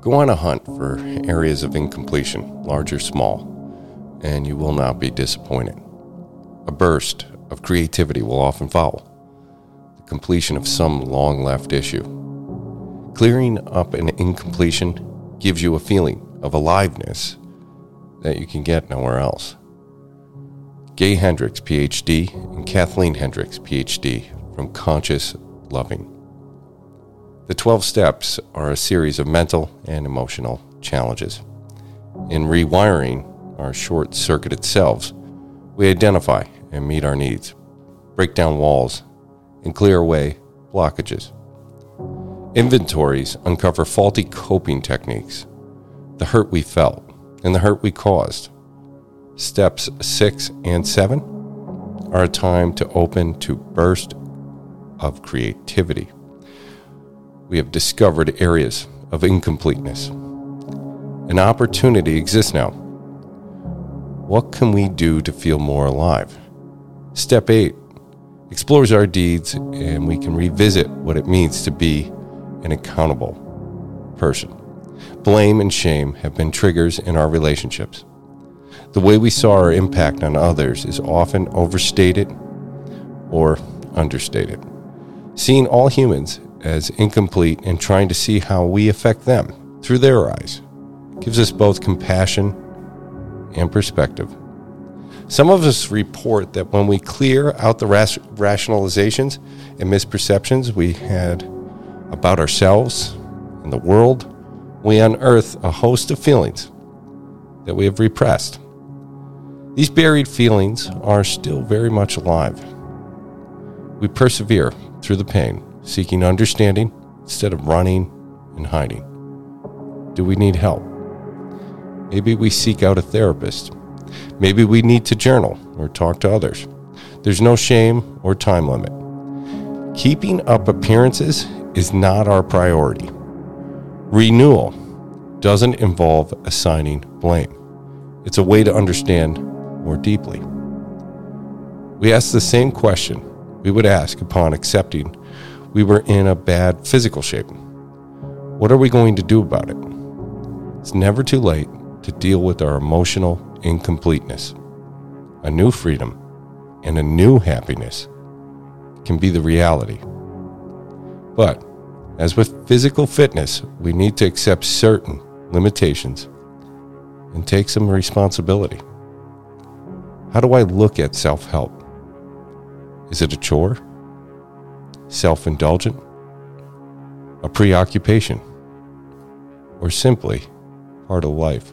Go on a hunt for areas of incompletion, large or small, and you will not be disappointed. A burst of creativity will often follow, completion of some long left issue. Clearing up an incompletion gives you a feeling of aliveness that you can get nowhere else. Gay Hendricks, PhD, and Kathleen Hendricks, PhD, from Conscious Loving. The 12 steps are a series of mental and emotional challenges. In rewiring our short circuited selves, we identify and meet our needs, break down walls, and clear away blockages. Inventories uncover faulty coping techniques, the hurt we felt, and the hurt we caused. Steps 6 and 7 are a time to open to burst of creativity we have discovered areas of incompleteness. An opportunity exists now. What can we do to feel more alive? Step 8 explores our deeds and we can revisit what it means to be an accountable person. Blame and shame have been triggers in our relationships. The way we saw our impact on others is often overstated or understated. Seeing all humans as incomplete and trying to see how we affect them through their eyes gives us both compassion and perspective. Some of us report that when we clear out the rationalizations and misperceptions we had about ourselves and the world, we unearth a host of feelings that we have repressed. These buried feelings are still very much alive. We persevere through the pain seeking understanding instead of running and hiding? Do we need help? Maybe we seek out a therapist. Maybe we need to journal or talk to others. There's no shame or time limit. Keeping up appearances is not our priority. Renewal doesn't involve assigning blame, it's a way to understand more deeply. We ask the same question we would ask upon accepting we were in a bad physical shape. What are we going to do about it? It's never too late to deal with our emotional incompleteness. A new freedom and a new happiness can be the reality. But, as with physical fitness, we need to accept certain limitations and take some responsibility. How do I look at self help? Is it a chore? self indulgent, a preoccupation, or simply part of life.